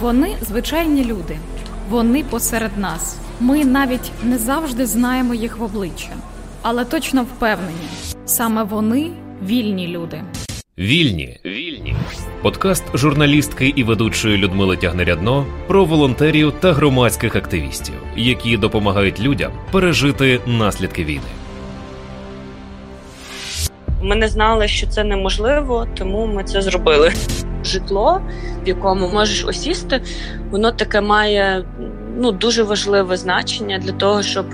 Вони звичайні люди, вони посеред нас. Ми навіть не завжди знаємо їх в обличчя, але точно впевнені, саме вони вільні люди. Вільні. Вільні. Подкаст журналістки і ведучої Людмили Тягнерядно про волонтерів та громадських активістів, які допомагають людям пережити наслідки війни. Ми не знали, що це неможливо, тому ми це зробили. Житло, в якому можеш осісти, воно таке має ну дуже важливе значення для того, щоб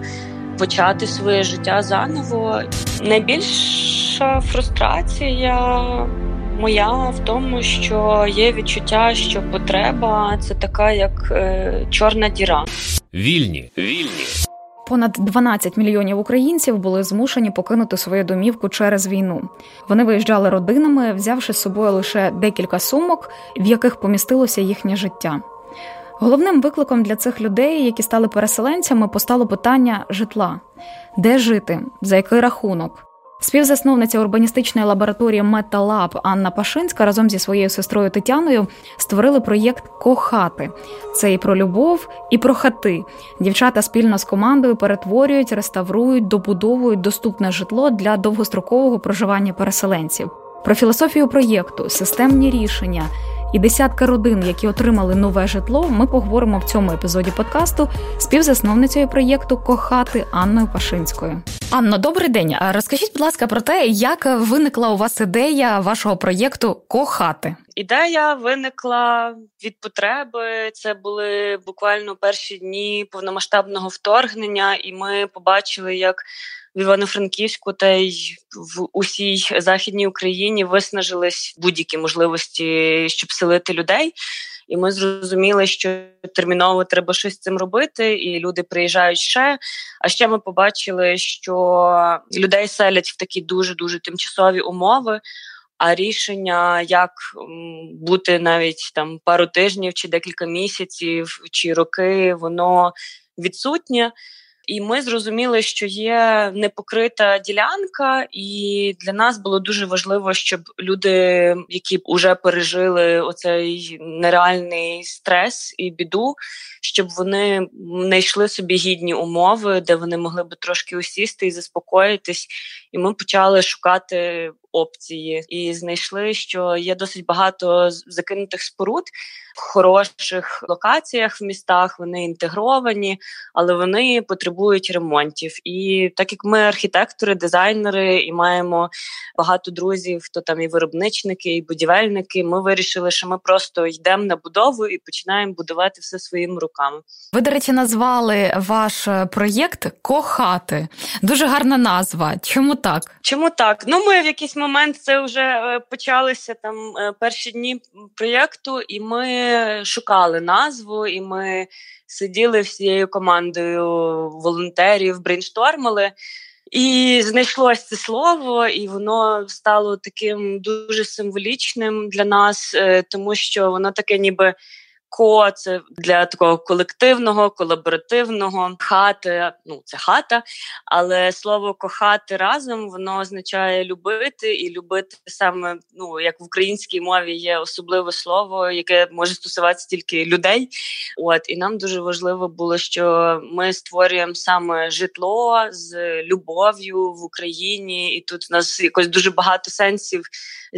почати своє життя заново. Найбільша фрустрація моя в тому, що є відчуття, що потреба це така, як е, чорна діра. Вільні. Вільні. Понад 12 мільйонів українців були змушені покинути свою домівку через війну. Вони виїжджали родинами, взявши з собою лише декілька сумок, в яких помістилося їхнє життя. Головним викликом для цих людей, які стали переселенцями, постало питання житла: де жити, за який рахунок. Співзасновниця урбаністичної лабораторії Металаб Анна Пашинська разом зі своєю сестрою Тетяною створили проєкт Кохати. Це і про любов, і про хати. Дівчата спільно з командою перетворюють, реставрують, добудовують доступне житло для довгострокового проживання переселенців. Про філософію проєкту, системні рішення і десятка родин, які отримали нове житло, ми поговоримо в цьому епізоді подкасту з співзасновницею проєкту Кохати Анною Пашинською. Анно, добрий день. Розкажіть, будь ласка, про те, як виникла у вас ідея вашого проєкту Кохати. Ідея виникла від потреби. Це були буквально перші дні повномасштабного вторгнення, і ми побачили, як в Івано-Франківську та й в усій західній Україні виснажились будь-які можливості, щоб селити людей. І ми зрозуміли, що терміново треба щось з цим робити, і люди приїжджають ще. А ще ми побачили, що людей селять в такі дуже дуже тимчасові умови. А рішення, як бути навіть там пару тижнів, чи декілька місяців, чи роки, воно відсутнє. І ми зрозуміли, що є непокрита ділянка, і для нас було дуже важливо, щоб люди, які вже пережили оцей нереальний стрес і біду, щоб вони знайшли собі гідні умови, де вони могли би трошки усісти і заспокоїтись. І ми почали шукати опції і знайшли, що є досить багато закинутих споруд в хороших локаціях в містах. Вони інтегровані, але вони потребують ремонтів. І так як ми архітектори, дизайнери і маємо багато друзів, хто там і виробничники, і будівельники. Ми вирішили, що ми просто йдемо на будову і починаємо будувати все своїми руками. Ви, до речі, назвали ваш е, проєкт Кохати. Дуже гарна назва. Чому так? Чому так? Ну ми в якийсь момент це вже е, почалися там е, перші дні проєкту, і ми шукали назву, і ми сиділи всією командою волонтерів, брейнштормили. І знайшлось це слово, і воно стало таким дуже символічним для нас, е, тому що воно таке, ніби ко це для такого колективного, колаборативного хати. Ну, це хата, але слово кохати разом воно означає любити і любити саме ну як в українській мові є особливе слово, яке може стосуватися тільки людей. От і нам дуже важливо було, що ми створюємо саме житло з любов'ю в Україні, і тут у нас якось дуже багато сенсів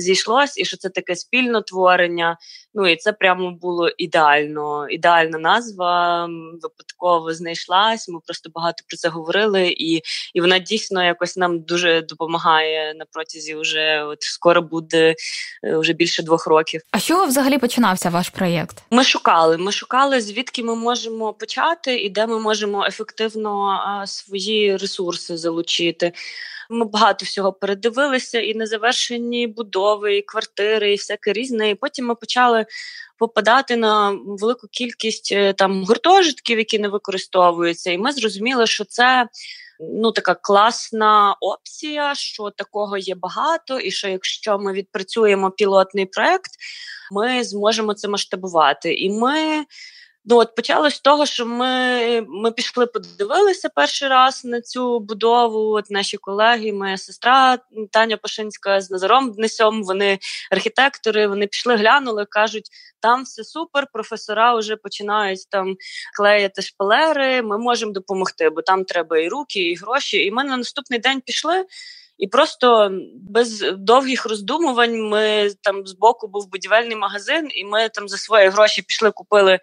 зійшлось, і що це таке спільне творення. Ну і це прямо було ідеально. Ідеальна назва випадково знайшлась. Ми просто багато про це говорили, і і вона дійсно якось нам дуже допомагає на протязі. Вже от скоро буде е, вже більше двох років. А що взагалі починався ваш проєкт? Ми шукали. Ми шукали звідки ми можемо почати, і де ми можемо ефективно свої ресурси залучити. Ми багато всього передивилися, і незавершені будови, і квартири, і всяке різне. І потім ми почали попадати на велику кількість е, там гуртожитків, які не використовуються. І ми зрозуміли, що це. Ну, така класна опція, що такого є багато, і що якщо ми відпрацюємо пілотний проект, ми зможемо це масштабувати. І ми Ну от почалось з того, що ми ми пішли, подивилися перший раз на цю будову. От наші колеги, моя сестра Таня Пашинська з Назаром Днесьом, вони архітектори. Вони пішли, глянули, кажуть, там все супер. Професора вже починають там клеїти шпалери. Ми можемо допомогти, бо там треба і руки, і гроші. І ми на наступний день пішли. І просто без довгих роздумувань ми там збоку був будівельний магазин, і ми там за свої гроші пішли, купили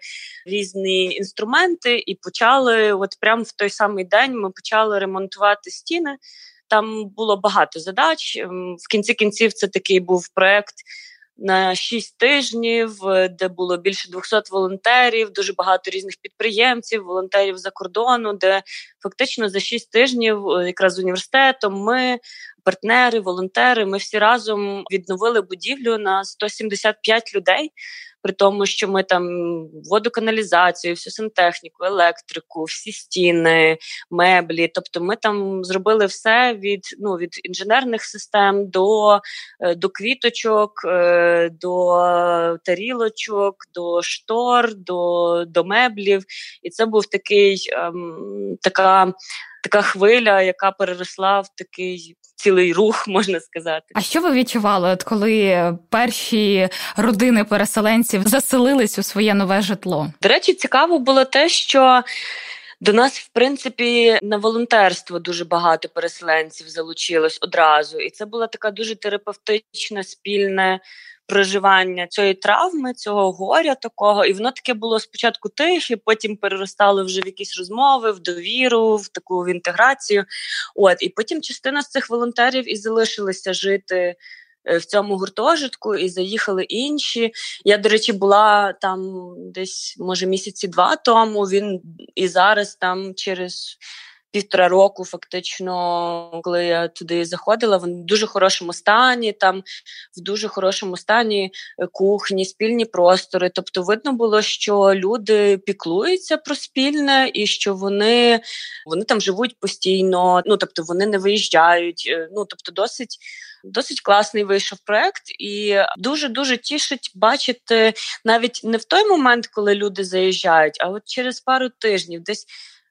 різні інструменти і почали. От прямо в той самий день ми почали ремонтувати стіни. Там було багато задач. Ем, в кінці кінців це такий був проект на 6 тижнів, е, де було більше 200 волонтерів, дуже багато різних підприємців, волонтерів за кордону, де фактично за 6 тижнів, е, якраз з університетом, ми. Партнери, волонтери, ми всі разом відновили будівлю на 175 людей при тому, що ми там водоканалізацію, всю сантехніку, електрику, всі стіни, меблі. Тобто, ми там зробили все від ну, від інженерних систем до е, до квіточок, е, до тарілочок, до штор, до до меблів. І це був такий ем, така. Така хвиля, яка переросла в такий цілий рух, можна сказати. А що ви відчували, от коли перші родини переселенців заселились у своє нове житло? До речі, цікаво було те, що. До нас, в принципі, на волонтерство дуже багато переселенців залучилось одразу, і це була така дуже терапевтична спільна проживання цієї травми, цього горя такого, і воно таке було спочатку тихе, потім переростало вже в якісь розмови, в довіру, в таку в інтеграцію. От і потім частина з цих волонтерів і залишилася жити. Е, в цьому гуртожитку і заїхали інші. Я, до речі, була там десь, може, місяці два тому. Він і зараз там через півтора року, фактично, коли я туди заходила, вони в дуже хорошому стані, там в дуже хорошому стані е, кухні, спільні простори. Тобто, видно було, що люди піклуються про спільне і що вони вони там живуть постійно, ну тобто вони не виїжджають. Е, ну тобто, досить. Досить класний вийшов проект, і дуже дуже тішить бачити навіть не в той момент, коли люди заїжджають, а от через пару тижнів, десь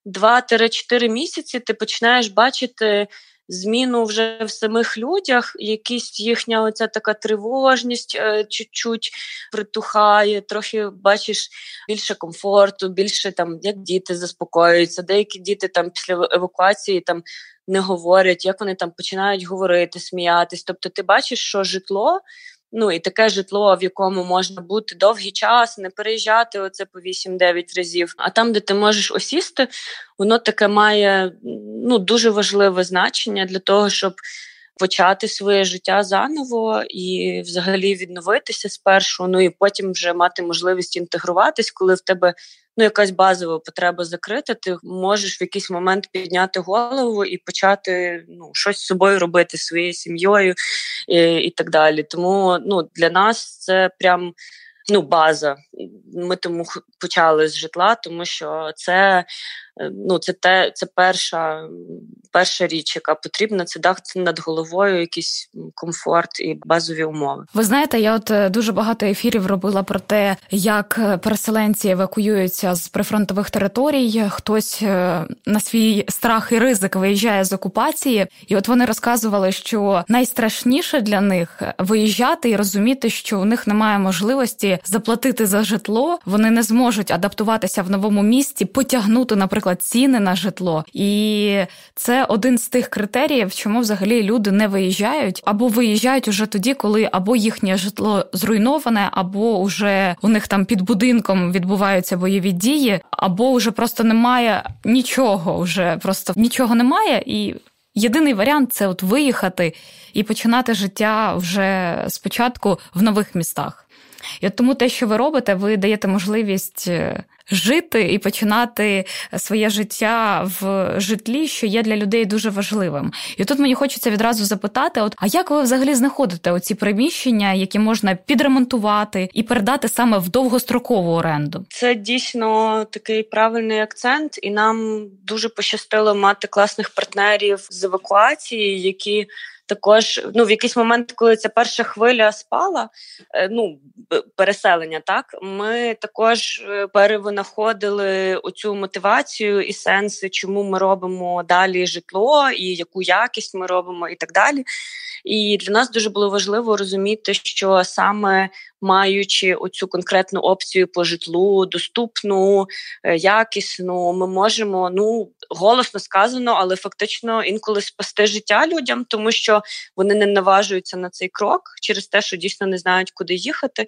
2-4 місяці ти починаєш бачити зміну вже в самих людях, якісь їхня оця така тривожність е, чуть-чуть притухає, трохи бачиш більше комфорту, більше там як діти заспокоюються. Деякі діти там після евакуації там не говорять, як вони там починають говорити, сміятись. Тобто, ти бачиш, що житло ну і таке житло, в якому можна бути довгий час, не переїжджати оце по 8-9 разів. А там, де ти можеш осісти, воно таке має ну дуже важливе значення для того, щоб. Почати своє життя заново і взагалі відновитися спершу, ну і потім вже мати можливість інтегруватись, коли в тебе ну якась базова потреба закрита, ти можеш в якийсь момент підняти голову і почати ну щось з собою робити своєю сім'єю і, і так далі. Тому ну для нас це прям. Ну, база. Ми тому почали з житла, тому що це Е, ну, це те, це перша перша річ, яка потрібна. Це дах над головою, якийсь комфорт і базові умови. Ви знаєте, я от е, дуже багато ефірів робила про те, як е, переселенці евакуюються з прифронтових територій. Хтось на свій страх і ризик виїжджає з окупації, і от вони розказували, що найстрашніше для них виїжджати і розуміти, що у них немає можливості заплатити за житло, вони не зможуть адаптуватися в новому місті, потягнути, наприклад, ціни на житло, і це один з тих критеріїв, чому взагалі люди не виїжджають або виїжджають уже тоді, коли або їхнє житло зруйноване, або вже у них там під будинком відбуваються бойові дії, або вже просто немає нічого, вже просто нічого немає і. Єдиний варіант це от виїхати і починати життя вже спочатку в нових містах. І от тому те, що ви робите, ви даєте можливість е, жити і починати своє життя в житлі, що є для людей дуже важливим. І тут мені хочеться відразу запитати: от а як ви взагалі знаходите оці приміщення, які можна підремонтувати і передати саме в довгострокову оренду? Це дійсно такий правильний акцент, і нам дуже пощастило мати класних партнерів з евакуації, які також ну в якийсь момент, коли ця перша хвиля спала, е, ну переселення, так ми також е, перевинаходили оцю мотивацію і сенси, чому ми робимо далі житло, і яку якість ми робимо, і так далі. І для нас дуже було важливо розуміти, що саме маючи оцю конкретну опцію по житлу, доступну, е, якісну, ми можемо ну голосно сказано, але фактично інколи спасти життя людям, тому що вони не наважуються на цей крок через те, що дійсно не знають, куди їхати.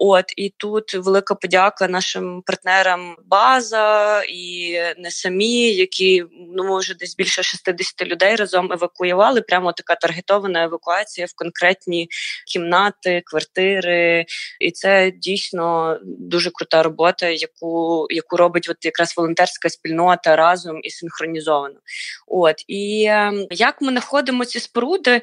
От і тут велика подяка нашим партнерам база і не самі, які ну може десь більше 60 людей разом евакуювали. Прямо така таргетована евакуація в конкретні кімнати, квартири, і це дійсно дуже крута робота, яку яку робить от якраз волонтерська спільнота разом і синхронізовано. От і е, як ми знаходимо ці споруди?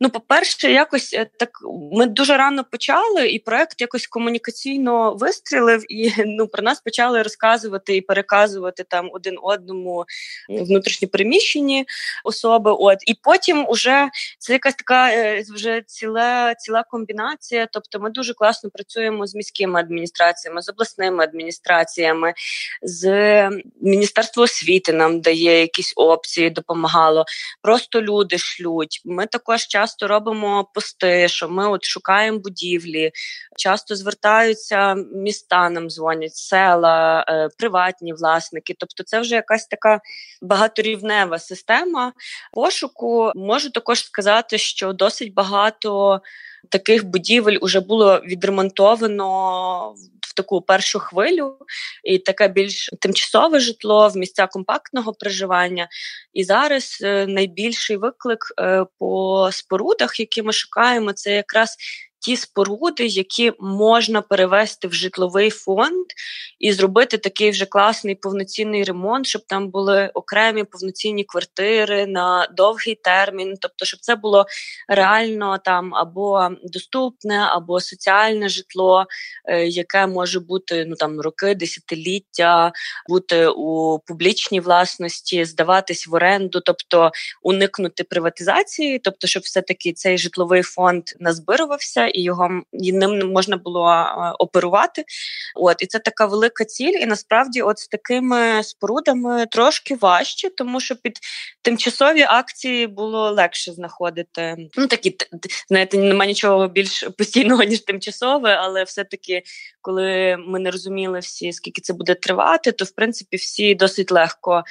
Ну, по-перше, якось е, так ми дуже рано почали, і проект якось комунікаційно вистрілив, і ну про нас почали розказувати і переказувати там один одному внутрішньо переміщені особи. От і потім уже це якась така е, вже ціла ціла комбінація. Тобто, ми дуже класно працюємо з міськими адміністраціями, з обласними адміністраціями, з міністерством освіти нам дає якісь опції, допомагало. Просто люди шлють. Ми також часто робимо пости, що ми от шукаємо будівлі, часто звертаються міста, нам дзвонять, села, е, приватні власники. Тобто, це вже якась така багаторівнева система пошуку. Можу також сказати, що досить багато таких будівель вже було відремонтовано в таку першу хвилю, і таке більш тимчасове житло в місця компактного проживання. І зараз е, найбільший виклик е, по спорудах, які ми шукаємо, це якраз ті споруди, які можна перевести в житловий фонд і зробити такий вже класний повноцінний ремонт, щоб там були окремі повноцінні квартири на довгий термін, тобто, щоб це було реально там або доступне, або соціальне житло, е, яке може бути ну там роки, десятиліття, бути у публічній власності, здаватись в оренду, тобто уникнути приватизації, тобто, щоб все таки цей житловий фонд назбирувався і його і ним можна було оперувати. От і це така велика ціль. І насправді, от з такими спорудами трошки важче, тому що під тимчасові акції було легше знаходити. Ну такі знаєте, немає нічого більш постійного ніж тимчасове, але все-таки, коли ми не розуміли всі, скільки це буде тривати, то в принципі всі досить легко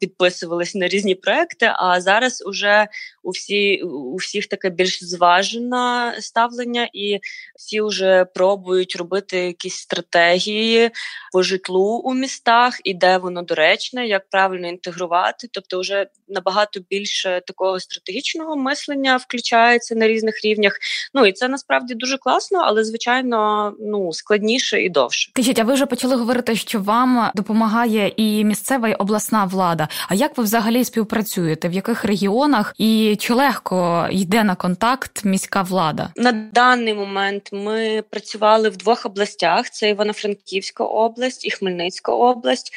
підписувались на різні проекти. А зараз уже у всі у всіх таке більш зважене ставлення і всі вже пробують робити якісь стратегії по житлу у містах і де воно доречне, як правильно інтегрувати. Тобто, вже набагато більше такого стратегічного мислення включається на різних рівнях. Ну і це насправді дуже класно, але звичайно ну складніше і довше. Скажіть, а ви вже почали говорити, що вам допомагає і місцева і обласна влада. А як ви взагалі співпрацюєте? В яких регіонах і чи легко йде на контакт міська влада? На даний момент ми працювали в двох областях: це Івано-Франківська область і Хмельницька область.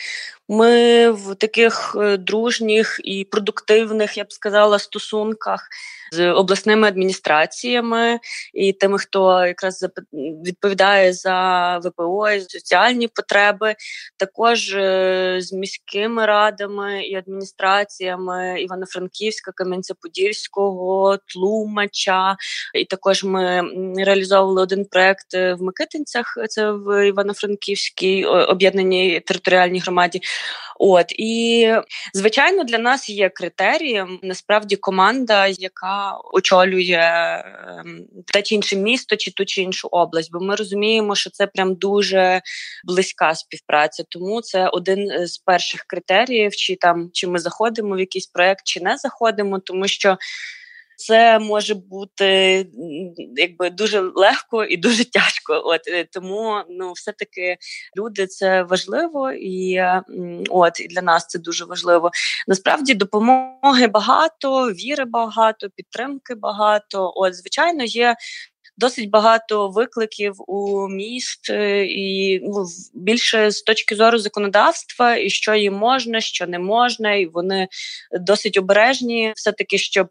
Ми в таких е, дружніх і продуктивних, я б сказала, стосунках з обласними адміністраціями і тими, хто якраз відповідає за ВПО і соціальні потреби, також е, з міськими радами і адміністраціями Івано-Франківська, Кам'янця-Подільського, Тлумача. І також ми реалізовували один проект в Микитинцях. Це в Івано-Франківській об'єднаній територіальній громаді. От і звичайно для нас є критерієм насправді команда, яка очолює ем, те чи інше місто, чи ту чи іншу область, бо ми розуміємо, що це прям дуже близька співпраця. Тому це один з перших критеріїв, чи там чи ми заходимо в якийсь проект, чи не заходимо, тому що це може бути якби дуже легко і дуже тяжко. От е, тому ну, все таки люди це важливо, і от і для нас це дуже важливо. Насправді допомоги багато, віри багато, підтримки багато. От, звичайно, є. Досить багато викликів у міст, е, і ну, більше з точки зору законодавства, і що їм можна, що не можна, і вони досить обережні, все таки, щоб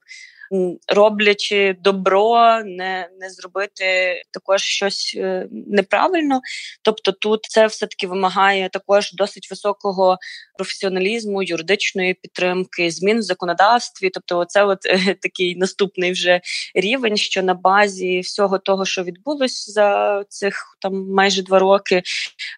роблячи добро, не не зробити також щось е, неправильно. Тобто, тут це все таки вимагає також досить високого професіоналізму, юридичної підтримки, змін в законодавстві. Тобто, це от такий наступний вже рівень, що на базі всього того, що відбулось за цих там майже два роки,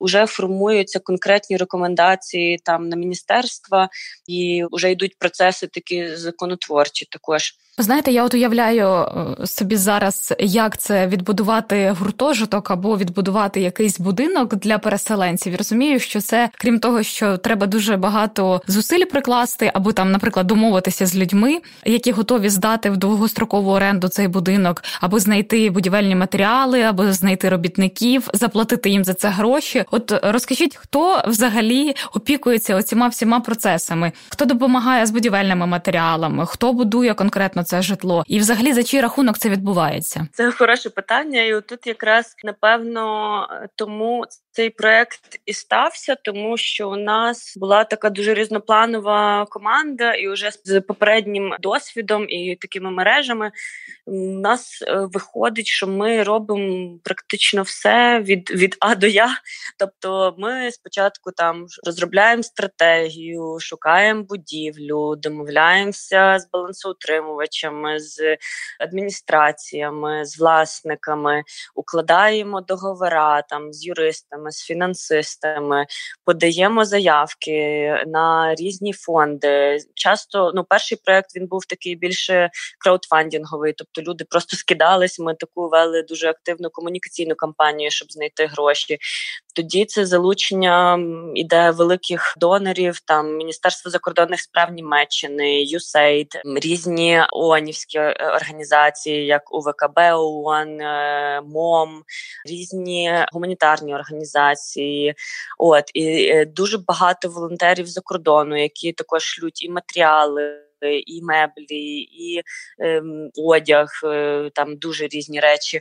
вже формуються конкретні рекомендації там на міністерства і вже йдуть процеси такі законотворчі також. Знаєте, я от уявляю е, собі зараз, як це відбудувати гуртожиток або відбудувати якийсь будинок для переселенців. Розумію, що це крім того, що треба дуже багато зусиль прикласти, або там, наприклад, домовитися з людьми, які готові здати в довгострокову оренду цей будинок, або знайти будівельні матеріали, або знайти робітників, заплатити їм за це гроші. От розкажіть, хто взагалі опікується оціма всіма процесами, хто допомагає з будівельними матеріалами, хто будує конкретно це житло, і взагалі за чий рахунок це відбувається? Це хороше питання, і тут якраз напевно тому цей проект і стався, тому що у нас була така дуже різнопланова команда, і вже з попереднім досвідом і такими мережами у нас е, виходить, що ми робимо практично все від від А до Я. Тобто, ми спочатку там розробляємо стратегію, шукаємо будівлю, домовляємося з балансоутримувачами, з адміністраціями, з власниками, укладаємо договора там з юристами з фінансистами, подаємо заявки на різні фонди. Часто ну, перший проект він був такий більше краудфандинговий, тобто люди просто скидались. Ми таку вели дуже активну комунікаційну кампанію, щоб знайти гроші. Тоді це залучення іде великих донорів, там Міністерство закордонних справ Німеччини, USAID, різні ООНівські е, організації, як УВКБ, ООН, е, МОМ, різні гуманітарні організації. От і е, дуже багато волонтерів за кордону, які також шлють і матеріали. І меблі, і е, одяг, е, там дуже різні речі.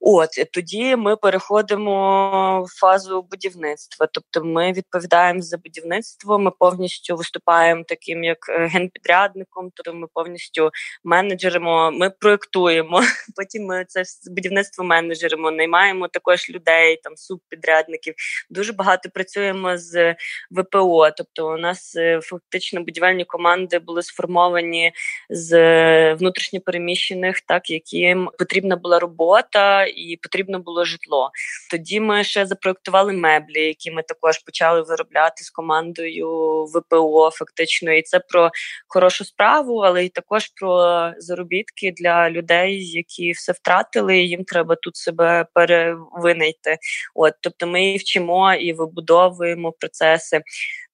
От тоді ми переходимо в фазу будівництва. Тобто, ми відповідаємо за будівництво. Ми повністю виступаємо таким як е, генпідрядником, тобто ми повністю менеджеримо. Ми проектуємо. Потім ми це будівництво менеджеримо, наймаємо також людей, там субпідрядників. Дуже багато працюємо з ВПО. Тобто, у нас е, фактично будівельні команди були сформовані з внутрішньопереміщених, так яким потрібна була робота і потрібно було житло. Тоді ми ще запроектували меблі, які ми також почали виробляти з командою ВПО. Фактично, і це про хорошу справу, але й також про заробітки для людей, які все втратили. і Їм треба тут себе перевинайти. От тобто, ми вчимо і вибудовуємо процеси.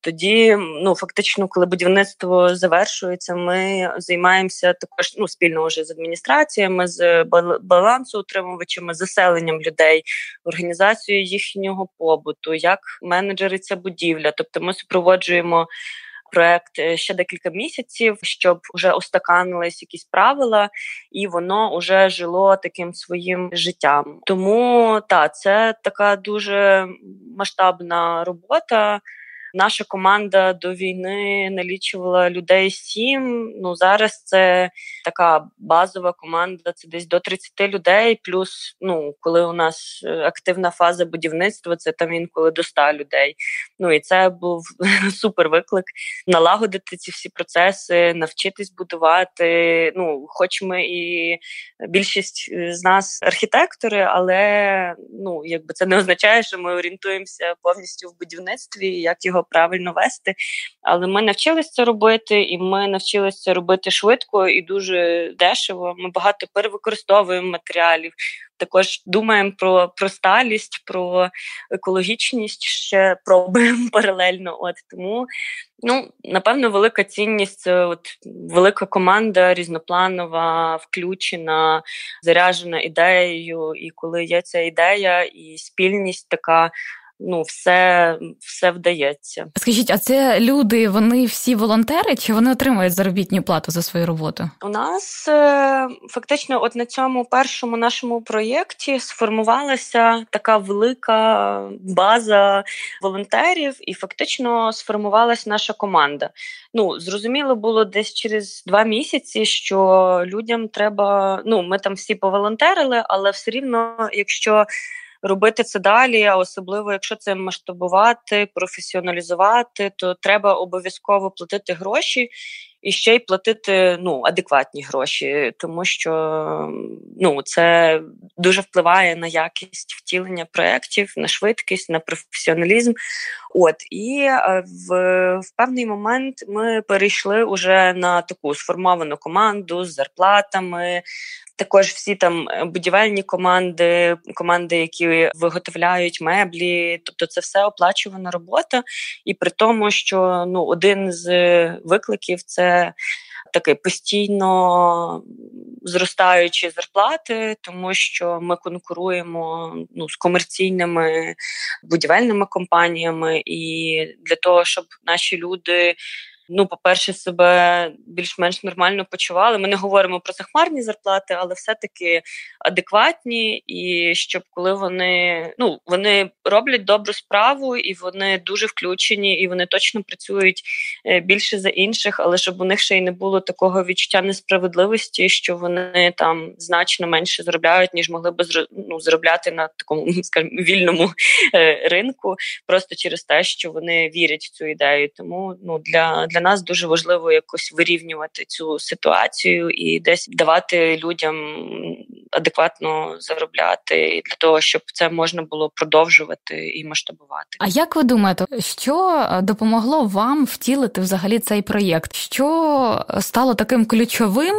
Тоді, ну фактично, коли будівництво завершується, ми займаємося також ну спільно вже з адміністраціями, з балансоутримувачами, заселенням людей, організацією їхнього побуту, як менеджериться будівля. Тобто, ми супроводжуємо. Проект е, ще декілька місяців, щоб вже остаканились якісь правила, і воно вже жило таким своїм життям. Тому та це така дуже масштабна робота. Наша команда до війни налічувала людей сім. Ну зараз це така базова команда. Це десь до 30 людей. Плюс, ну коли у нас е, активна фаза будівництва, це там інколи до 100 людей. Ну і це був супер виклик налагодити ці всі процеси, навчитись будувати. Ну, хоч ми і більшість з нас архітектори, але ну якби це не означає, що ми орієнтуємося повністю в будівництві, як його правильно вести. Але ми навчилися це робити, і ми навчилися робити швидко і дуже дешево. Ми багато перевикористовуємо матеріалів. Також думаємо про про сталість, про екологічність ще пробуємо паралельно. От тому ну напевно велика цінність це от велика команда різнопланова, включена, заряджена ідеєю. І коли є ця ідея і спільність така ну все все вдається. Скажіть, а це люди, вони всі волонтери, чи вони отримують заробітну плату за свою роботу? У нас е, фактично, от на цьому першому нашому проєкті сформувалася така велика база волонтерів, і фактично сформувалася наша команда. Ну зрозуміло було десь через два місяці, що людям треба. Ну, ми там всі поволонтерили, але все рівно, якщо робити це далі, а особливо якщо це масштабувати, професіоналізувати, то треба обов'язково платити гроші і ще й платити ну адекватні гроші, тому що ну це дуже впливає на якість втілення проєктів, на швидкість, на професіоналізм. От і е, в, в певний момент ми перейшли уже на таку сформовану команду з зарплатами. Також всі там е, будівельні команди, команди, які виготовляють меблі, тобто це все оплачувана робота, і при тому, що ну один з викликів це такий постійно зростаючі зарплати, тому що ми конкуруємо ну, з комерційними будівельними компаніями, і для того, щоб наші люди ну, по-перше, себе більш-менш нормально почували. Ми не говоримо про захмарні зарплати, але все-таки адекватні, і щоб коли вони ну вони роблять добру справу і вони дуже включені, і вони точно працюють е, більше за інших, але щоб у них ще й не було такого відчуття несправедливості, що вони там значно менше заробляють, ніж могли би ну, заробляти на такому скажімо, вільному е, ринку, просто через те, що вони вірять в цю ідею. Тому ну для для нас дуже важливо якось вирівнювати цю ситуацію і десь давати людям адекватно заробляти для того, щоб це можна було продовжувати і масштабувати. А як ви думаєте, що допомогло вам втілити взагалі цей проєкт? Що стало таким ключовим,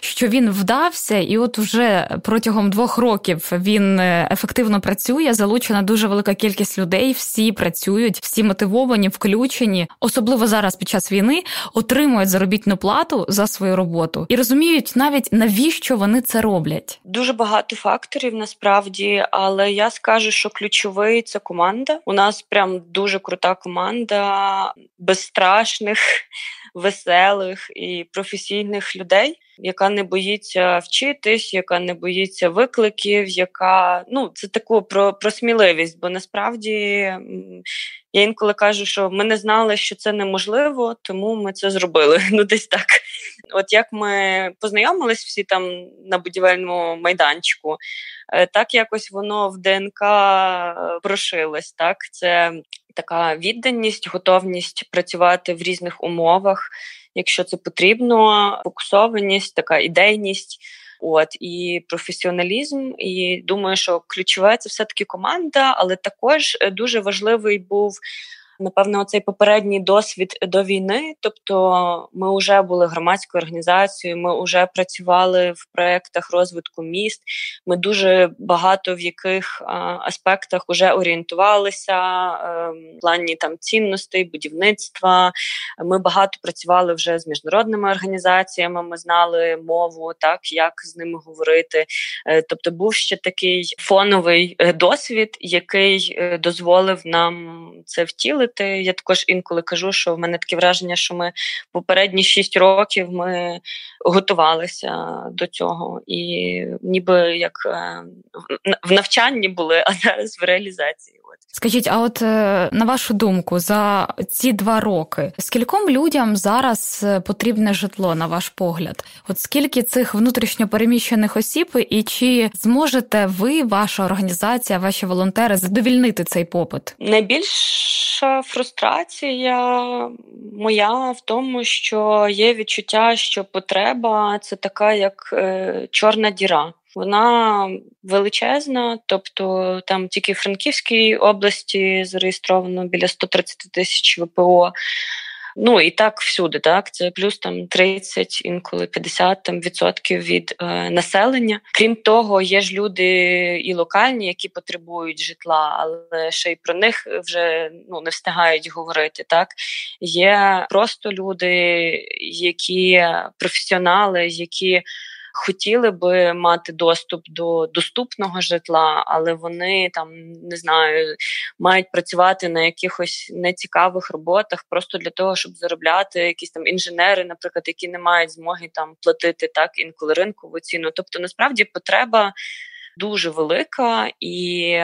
що він вдався, і от вже протягом двох років він ефективно працює, залучена дуже велика кількість людей, всі працюють, всі мотивовані, включені, особливо зараз під час війни отримують заробітну плату за свою роботу і розуміють навіть навіщо вони це роблять. Дуже багато факторів насправді, але я скажу, що ключовий це команда. У нас прям дуже крута команда безстрашних, веселих і професійних людей яка не боїться вчитись, яка не боїться викликів, яка ну це таку про, про сміливість, бо насправді. Я інколи кажу, що ми не знали, що це неможливо, тому ми це зробили. Ну, десь так. От як ми познайомились всі там на будівельному майданчику, е, так якось воно в ДНК е, прошилось. Так, це така відданість, готовність працювати в різних умовах якщо це потрібно, фокусованість, така ідейність. От і професіоналізм, і думаю, що ключове це все таки команда, але також е, дуже важливий був напевно, цей попередній досвід до війни. Тобто, ми вже були громадською організацією, ми вже працювали в проєктах розвитку міст. Ми дуже багато в яких аспектах вже орієнтувалися ем, в плані там цінностей, будівництва. Ми багато працювали вже з міжнародними організаціями. Ми знали мову, так як з ними говорити. Е, тобто, був ще такий фоновий е, досвід, який е, дозволив нам це втілити втілити. Я також інколи кажу, що в мене таке враження, що ми попередні шість років ми готувалися до цього, і ніби як е, в навчанні були, а зараз в реалізації. Скажіть, а от е, на вашу думку, за ці два роки скільком людям зараз е, потрібне житло, на ваш погляд? От скільки цих внутрішньопереміщених осіб, і чи зможете ви, ваша організація, ваші волонтери задовільнити цей попит? Найбільша фрустрація моя в тому, що є відчуття, що потреба це така, як е, чорна діра. Вона величезна, тобто там тільки в Франківській області зареєстровано біля 130 тисяч ВПО. Ну і так всюди, так це плюс там 30, інколи 50 там відсотків від е, населення. Крім того, є ж люди і локальні, які потребують житла, але ще й про них вже ну не встигають говорити. Так є просто люди, які професіонали, які хотіли би мати доступ до доступного житла, але вони там не знаю, мають працювати на якихось нецікавих роботах, просто для того, щоб заробляти якісь там інженери, наприклад, які не мають змоги там платити так інколи ринкову ціну. Тобто, насправді потреба дуже велика, і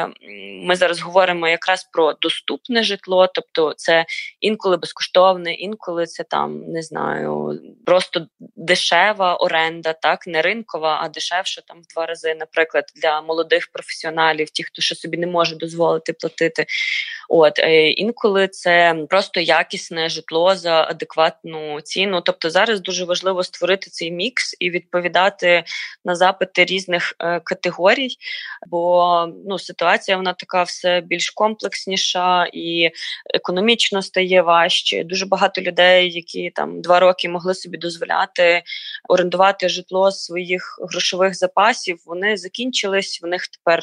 ми зараз говоримо якраз про доступне житло, тобто це інколи безкоштовне, інколи це там не знаю, просто дешева оренда, так не ринкова, а дешевша там в два рази, наприклад, для молодих професіоналів, ті, хто ще собі не може дозволити платити. От е, інколи це просто якісне житло за адекватну ціну. Тобто зараз дуже важливо створити цей мікс і відповідати на запити різних е, категорій, бо ну ситуація вона така все більш комплексніша і економічно стає важче. Дуже багато людей, які там два роки могли собі дозволяти орендувати житло своїх грошових запасів. Вони закінчились. В них тепер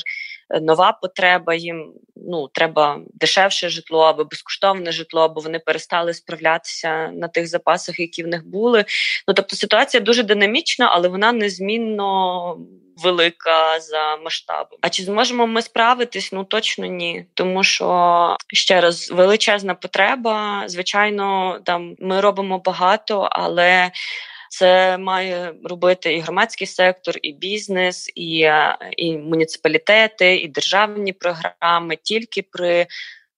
нова потреба. Їм ну треба дешевше житло або безкоштовне житло, або вони перестали справлятися на тих запасах, які в них були. Ну тобто ситуація дуже динамічна, але вона незмінно. Велика за масштабом. А чи зможемо ми справитись? Ну точно ні. Тому що ще раз величезна потреба. Звичайно, там ми робимо багато, але це має робити і громадський сектор, і бізнес, і, е, і муніципалітети, і державні програми тільки при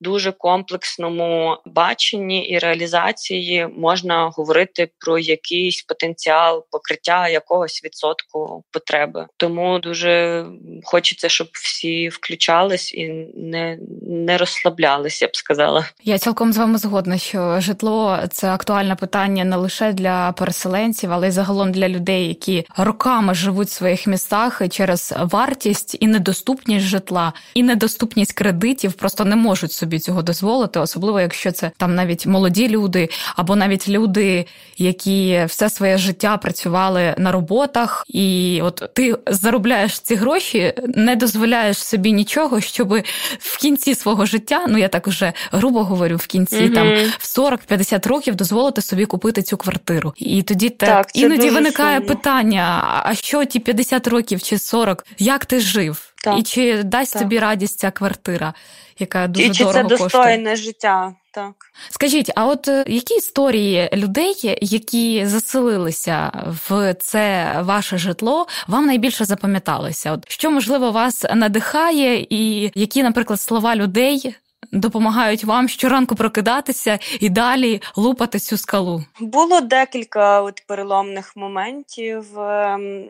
дуже комплексному баченні і реалізації можна говорити про якийсь потенціал покриття якогось відсотку потреби. Тому дуже хочеться, щоб всі включались і не не розслаблялися. Я б сказала. Я цілком з вами згодна, що житло це актуальне питання не лише для переселенців, але й загалом для людей, які роками живуть в своїх містах і через вартість і недоступність житла, і недоступність кредитів просто не можуть собі собі цього дозволити, особливо якщо це там навіть молоді люди, або навіть люди, які все своє життя працювали на роботах, і от ти заробляєш ці гроші, не дозволяєш собі нічого, щоб в кінці свого життя, ну я так вже грубо говорю, в кінці mm-hmm. там в 40-50 років дозволити собі купити цю квартиру. І тоді так, так іноді виникає сумно. питання: а що ті 50 років чи 40, як ти жив? Так, і чи дасть так. тобі радість ця квартира? яка дуже І чи дорого це достойне життя? Так. Скажіть, а от е, які історії людей, які заселилися в це ваше житло, вам найбільше запам'яталися? От що можливо вас надихає, і які, наприклад, слова людей допомагають вам щоранку прокидатися і далі лупати цю скалу? Було декілька от переломних моментів. Ем,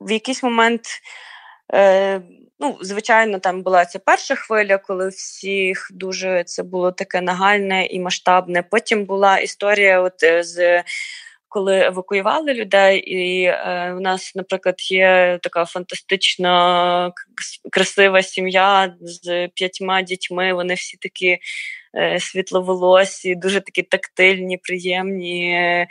в якийсь момент. Е, Ну, звичайно, там була ця перша хвиля, коли всіх дуже це було таке нагальне і масштабне. Потім була історія, от е, з коли евакуювали людей, і е, у нас, наприклад, є така фантастична красива сім'я з п'ятьма дітьми. Вони всі такі Е, світловолосі, дуже такі тактильні, приємні, е,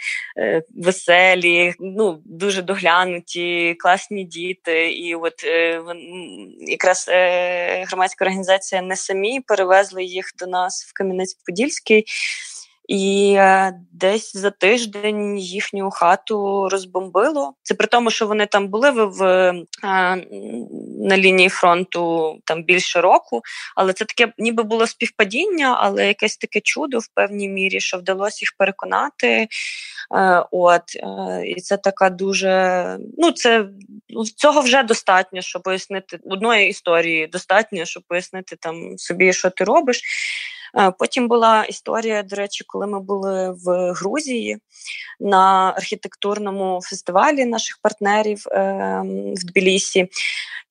веселі, ну дуже доглянуті, класні діти. І от е, якраз громадська організація не самі перевезли їх до нас в Кам'янець-Подільський. І е, десь за тиждень їхню хату розбомбило. Це при тому, що вони там були в, е, на лінії фронту там більше року. Але це таке, ніби було співпадіння, але якесь таке чудо в певній мірі, що вдалося їх переконати. Е, от і це така дуже ну це ну, цього вже достатньо, щоб пояснити одної історії. Достатньо, щоб пояснити там собі, що ти робиш. Е, потім була історія, до речі, коли ми були в Грузії на архітектурному фестивалі наших партнерів ем, в Тбілісі.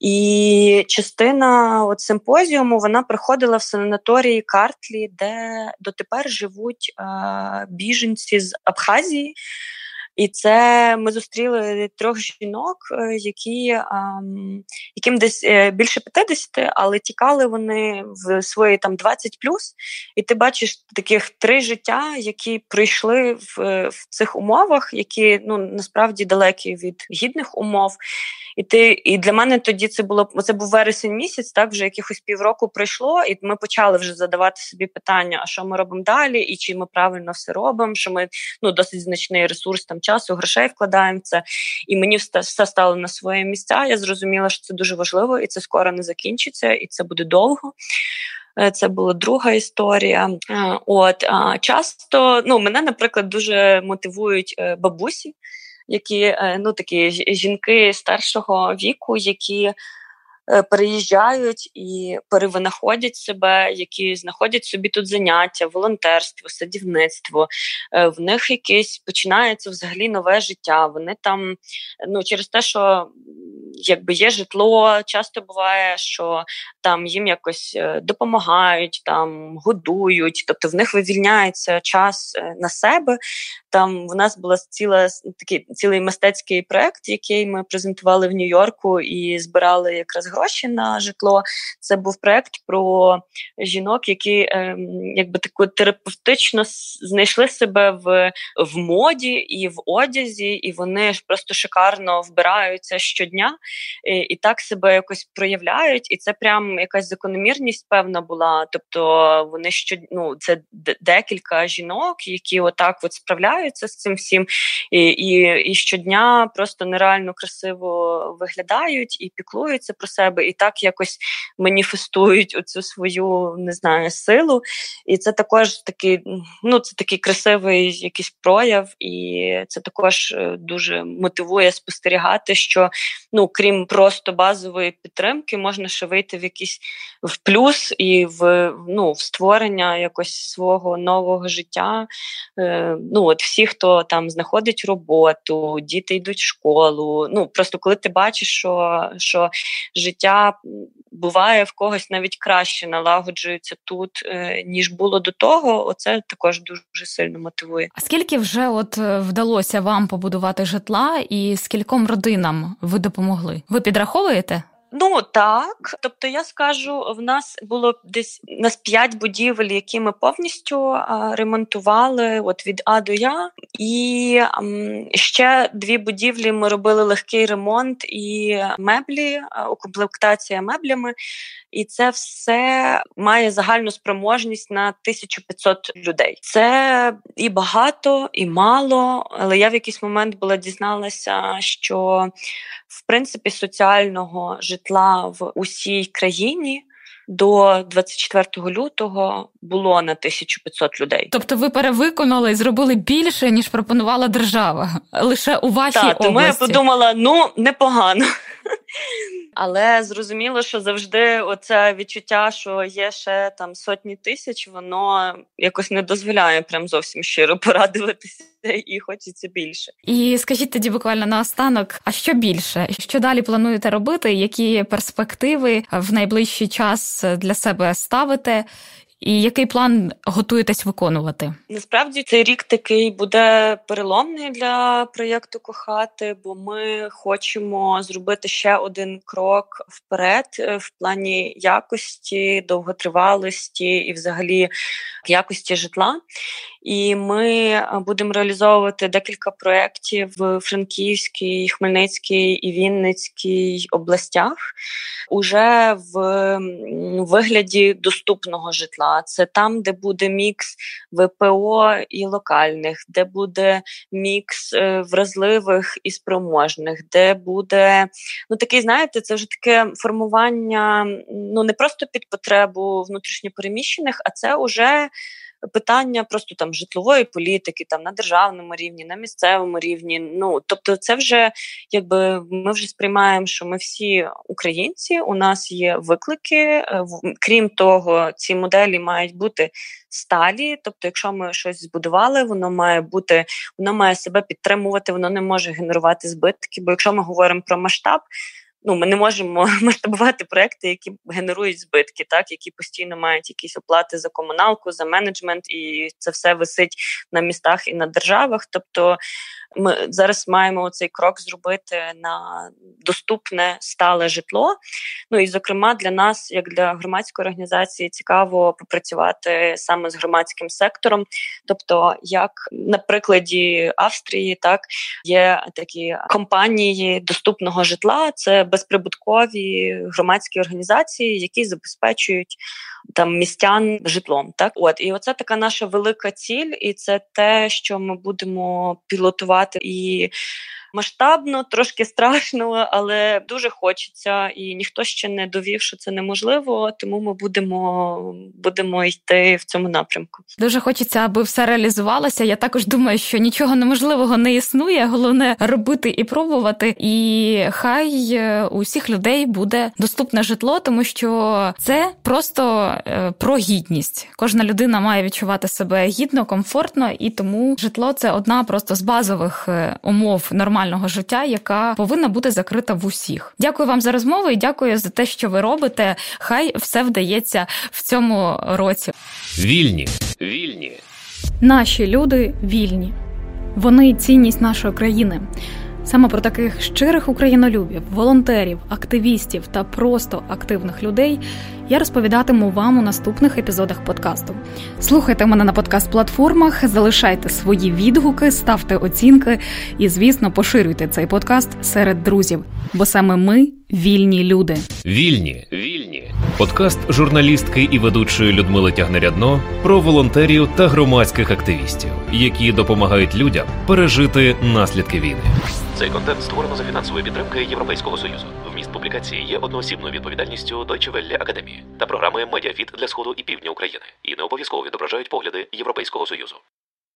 І частина от симпозіуму вона приходила в санаторії Картлі, де дотепер живуть е, біженці з Абхазії. І це ми зустріли трьох жінок, е, які яким десь е, більше 50, але тікали вони в свої там 20 плюс. І ти бачиш таких три життя, які прийшли в, в цих умовах, які ну насправді далекі від гідних умов. І ти і для мене тоді це було це був вересень місяць, так вже якихось півроку пройшло, і ми почали вже задавати собі питання: а що ми робимо далі, і чи ми правильно все робимо? Що ми ну досить значний ресурс там часу, грошей вкладаємо в це, і мені все стало на свої місця. Я зрозуміла, що це дуже важливо, і це скоро не закінчиться, і це буде довго. Е, це була друга історія. Е, от часто ну мене, наприклад, дуже мотивують бабусі, які ну такі жінки старшого віку, які Е, переїжджають і перевинаходять себе, які знаходять собі тут заняття, волонтерство, садівництво. Е, в них якесь починається взагалі нове життя. Вони там ну через те, що якби є житло, часто буває, що там їм якось е, допомагають, там годують, тобто в них вивільняється час на себе. Там в нас була ціла такий цілий мистецький проект, який ми презентували в Нью-Йорку і збирали якраз гроші на житло. Це був проект про жінок, які ем, якби таку терапевтично знайшли себе в в моді і в одязі, і вони просто шикарно вбираються щодня і, і так себе якось проявляють. І це прям якась закономірність певна була. Тобто вони що ну, це декілька жінок, які отак от справляються з цим всім, і, і, і щодня просто нереально красиво виглядають і піклуються про себе і так якось маніфестують оцю свою не знаю силу. І це також такий, ну це такий красивий якийсь прояв, і це також е, дуже мотивує спостерігати, що ну крім просто базової підтримки, можна ще вийти в якийсь в плюс і в ну в створення якось свого нового життя. Е, Ну от всі, хто там знаходить роботу, діти йдуть в школу. Ну просто коли ти бачиш, що, що життя буває в когось навіть краще налагоджується тут, е, ніж було до того. Оце також дуже сильно мотивує. А скільки вже от е, вдалося вам побудувати житла, і скільком родинам ви допомогли? Ви підраховуєте? Ну так, тобто я скажу, в нас було десь нас п'ять будівель, які ми повністю а, ремонтували от від А до Я, і а, ще дві будівлі ми робили легкий ремонт і меблі, укомплектація меблями. І це все має загальну спроможність на 1500 людей. Це і багато, і мало. Але я в якийсь момент була дізналася, що в принципі соціального житла в усій країні. До 24 лютого було на 1500 людей. Тобто ви перевиконали і зробили більше ніж пропонувала держава лише у вашій Так, області. тому я подумала: ну непогано. Але зрозуміло, що завжди оце відчуття, що є ще там сотні тисяч, воно якось не дозволяє прям зовсім щиро порадуватися і хочеться більше. І скажіть тоді буквально наостанок, а що більше? Що далі плануєте робити? Які перспективи в найближчий час для себе ставите? І який план готуєтесь виконувати? Насправді цей рік такий буде переломний для проєкту кохати, бо ми хочемо зробити ще один крок вперед е, в плані якості, довготривалості і, взагалі, якості житла. І ми будемо реалізовувати декілька проєктів в Франківській, Хмельницькій і Вінницькій областях уже в вигляді доступного житла. Це там, де буде мікс ВПО і локальних, де буде мікс е, вразливих і спроможних, де буде ну такий, знаєте, це вже таке формування ну не просто під потребу внутрішньопереміщених, а це вже питання просто там житлової політики, там на державному рівні, на місцевому рівні. Ну тобто, це вже якби ми вже сприймаємо, що ми всі українці. У нас є виклики. Е, крім того, ці моделі мають бути сталі. Тобто, якщо ми щось збудували, воно має бути, воно має себе підтримувати, воно не може генерувати збитки. Бо якщо ми говоримо про масштаб ну ми не можемо масштабувати проекти, які генерують збитки, так які постійно мають якісь оплати за комуналку, за менеджмент, і це все висить на містах і на державах. Тобто ми зараз маємо цей крок зробити на доступне стале житло. Ну і зокрема для нас, як для громадської організації, цікаво попрацювати саме з громадським сектором. Тобто, як на прикладі Австрії, так є такі компанії доступного житла, це безприбуткові громадські організації, які забезпечують там містян житлом. Так, от і оце така наша велика ціль, і це те, що ми будемо пілотувати і масштабно, трошки страшно, але дуже хочеться, і ніхто ще не довів, що це неможливо. Тому ми будемо будемо йти в цьому напрямку. Дуже хочеться, аби все реалізувалося. Я також думаю, що нічого неможливого не існує. Головне робити і пробувати. І хай е, у всіх людей буде доступне житло, тому що це просто е, про гідність. Кожна людина має відчувати себе гідно, комфортно, і тому житло це одна просто з базових е, умов нормального нормального життя, яка повинна бути закрита в усіх. Дякую вам за розмову і дякую за те, що ви робите. Хай все вдається в цьому році. Вільні, вільні. Наші люди вільні. Вони цінність нашої країни. Саме про таких щирих українолюбів, волонтерів, активістів та просто активних людей я розповідатиму вам у наступних епізодах подкасту. Слухайте мене на подкаст-платформах, залишайте свої відгуки, ставте оцінки і, звісно, поширюйте цей подкаст серед друзів, бо саме ми вільні люди. Вільні, вільні. Подкаст журналістки і ведучої Людмили Тягнерядно про волонтерів та громадських активістів, які допомагають людям пережити наслідки війни. Цей контент створено за фінансової підтримки Європейського союзу. Публікації є одноосібною відповідальністю Deutsche Welle Академії та програми Медіафіт для сходу і півдня України і не обов'язково відображають погляди Європейського союзу.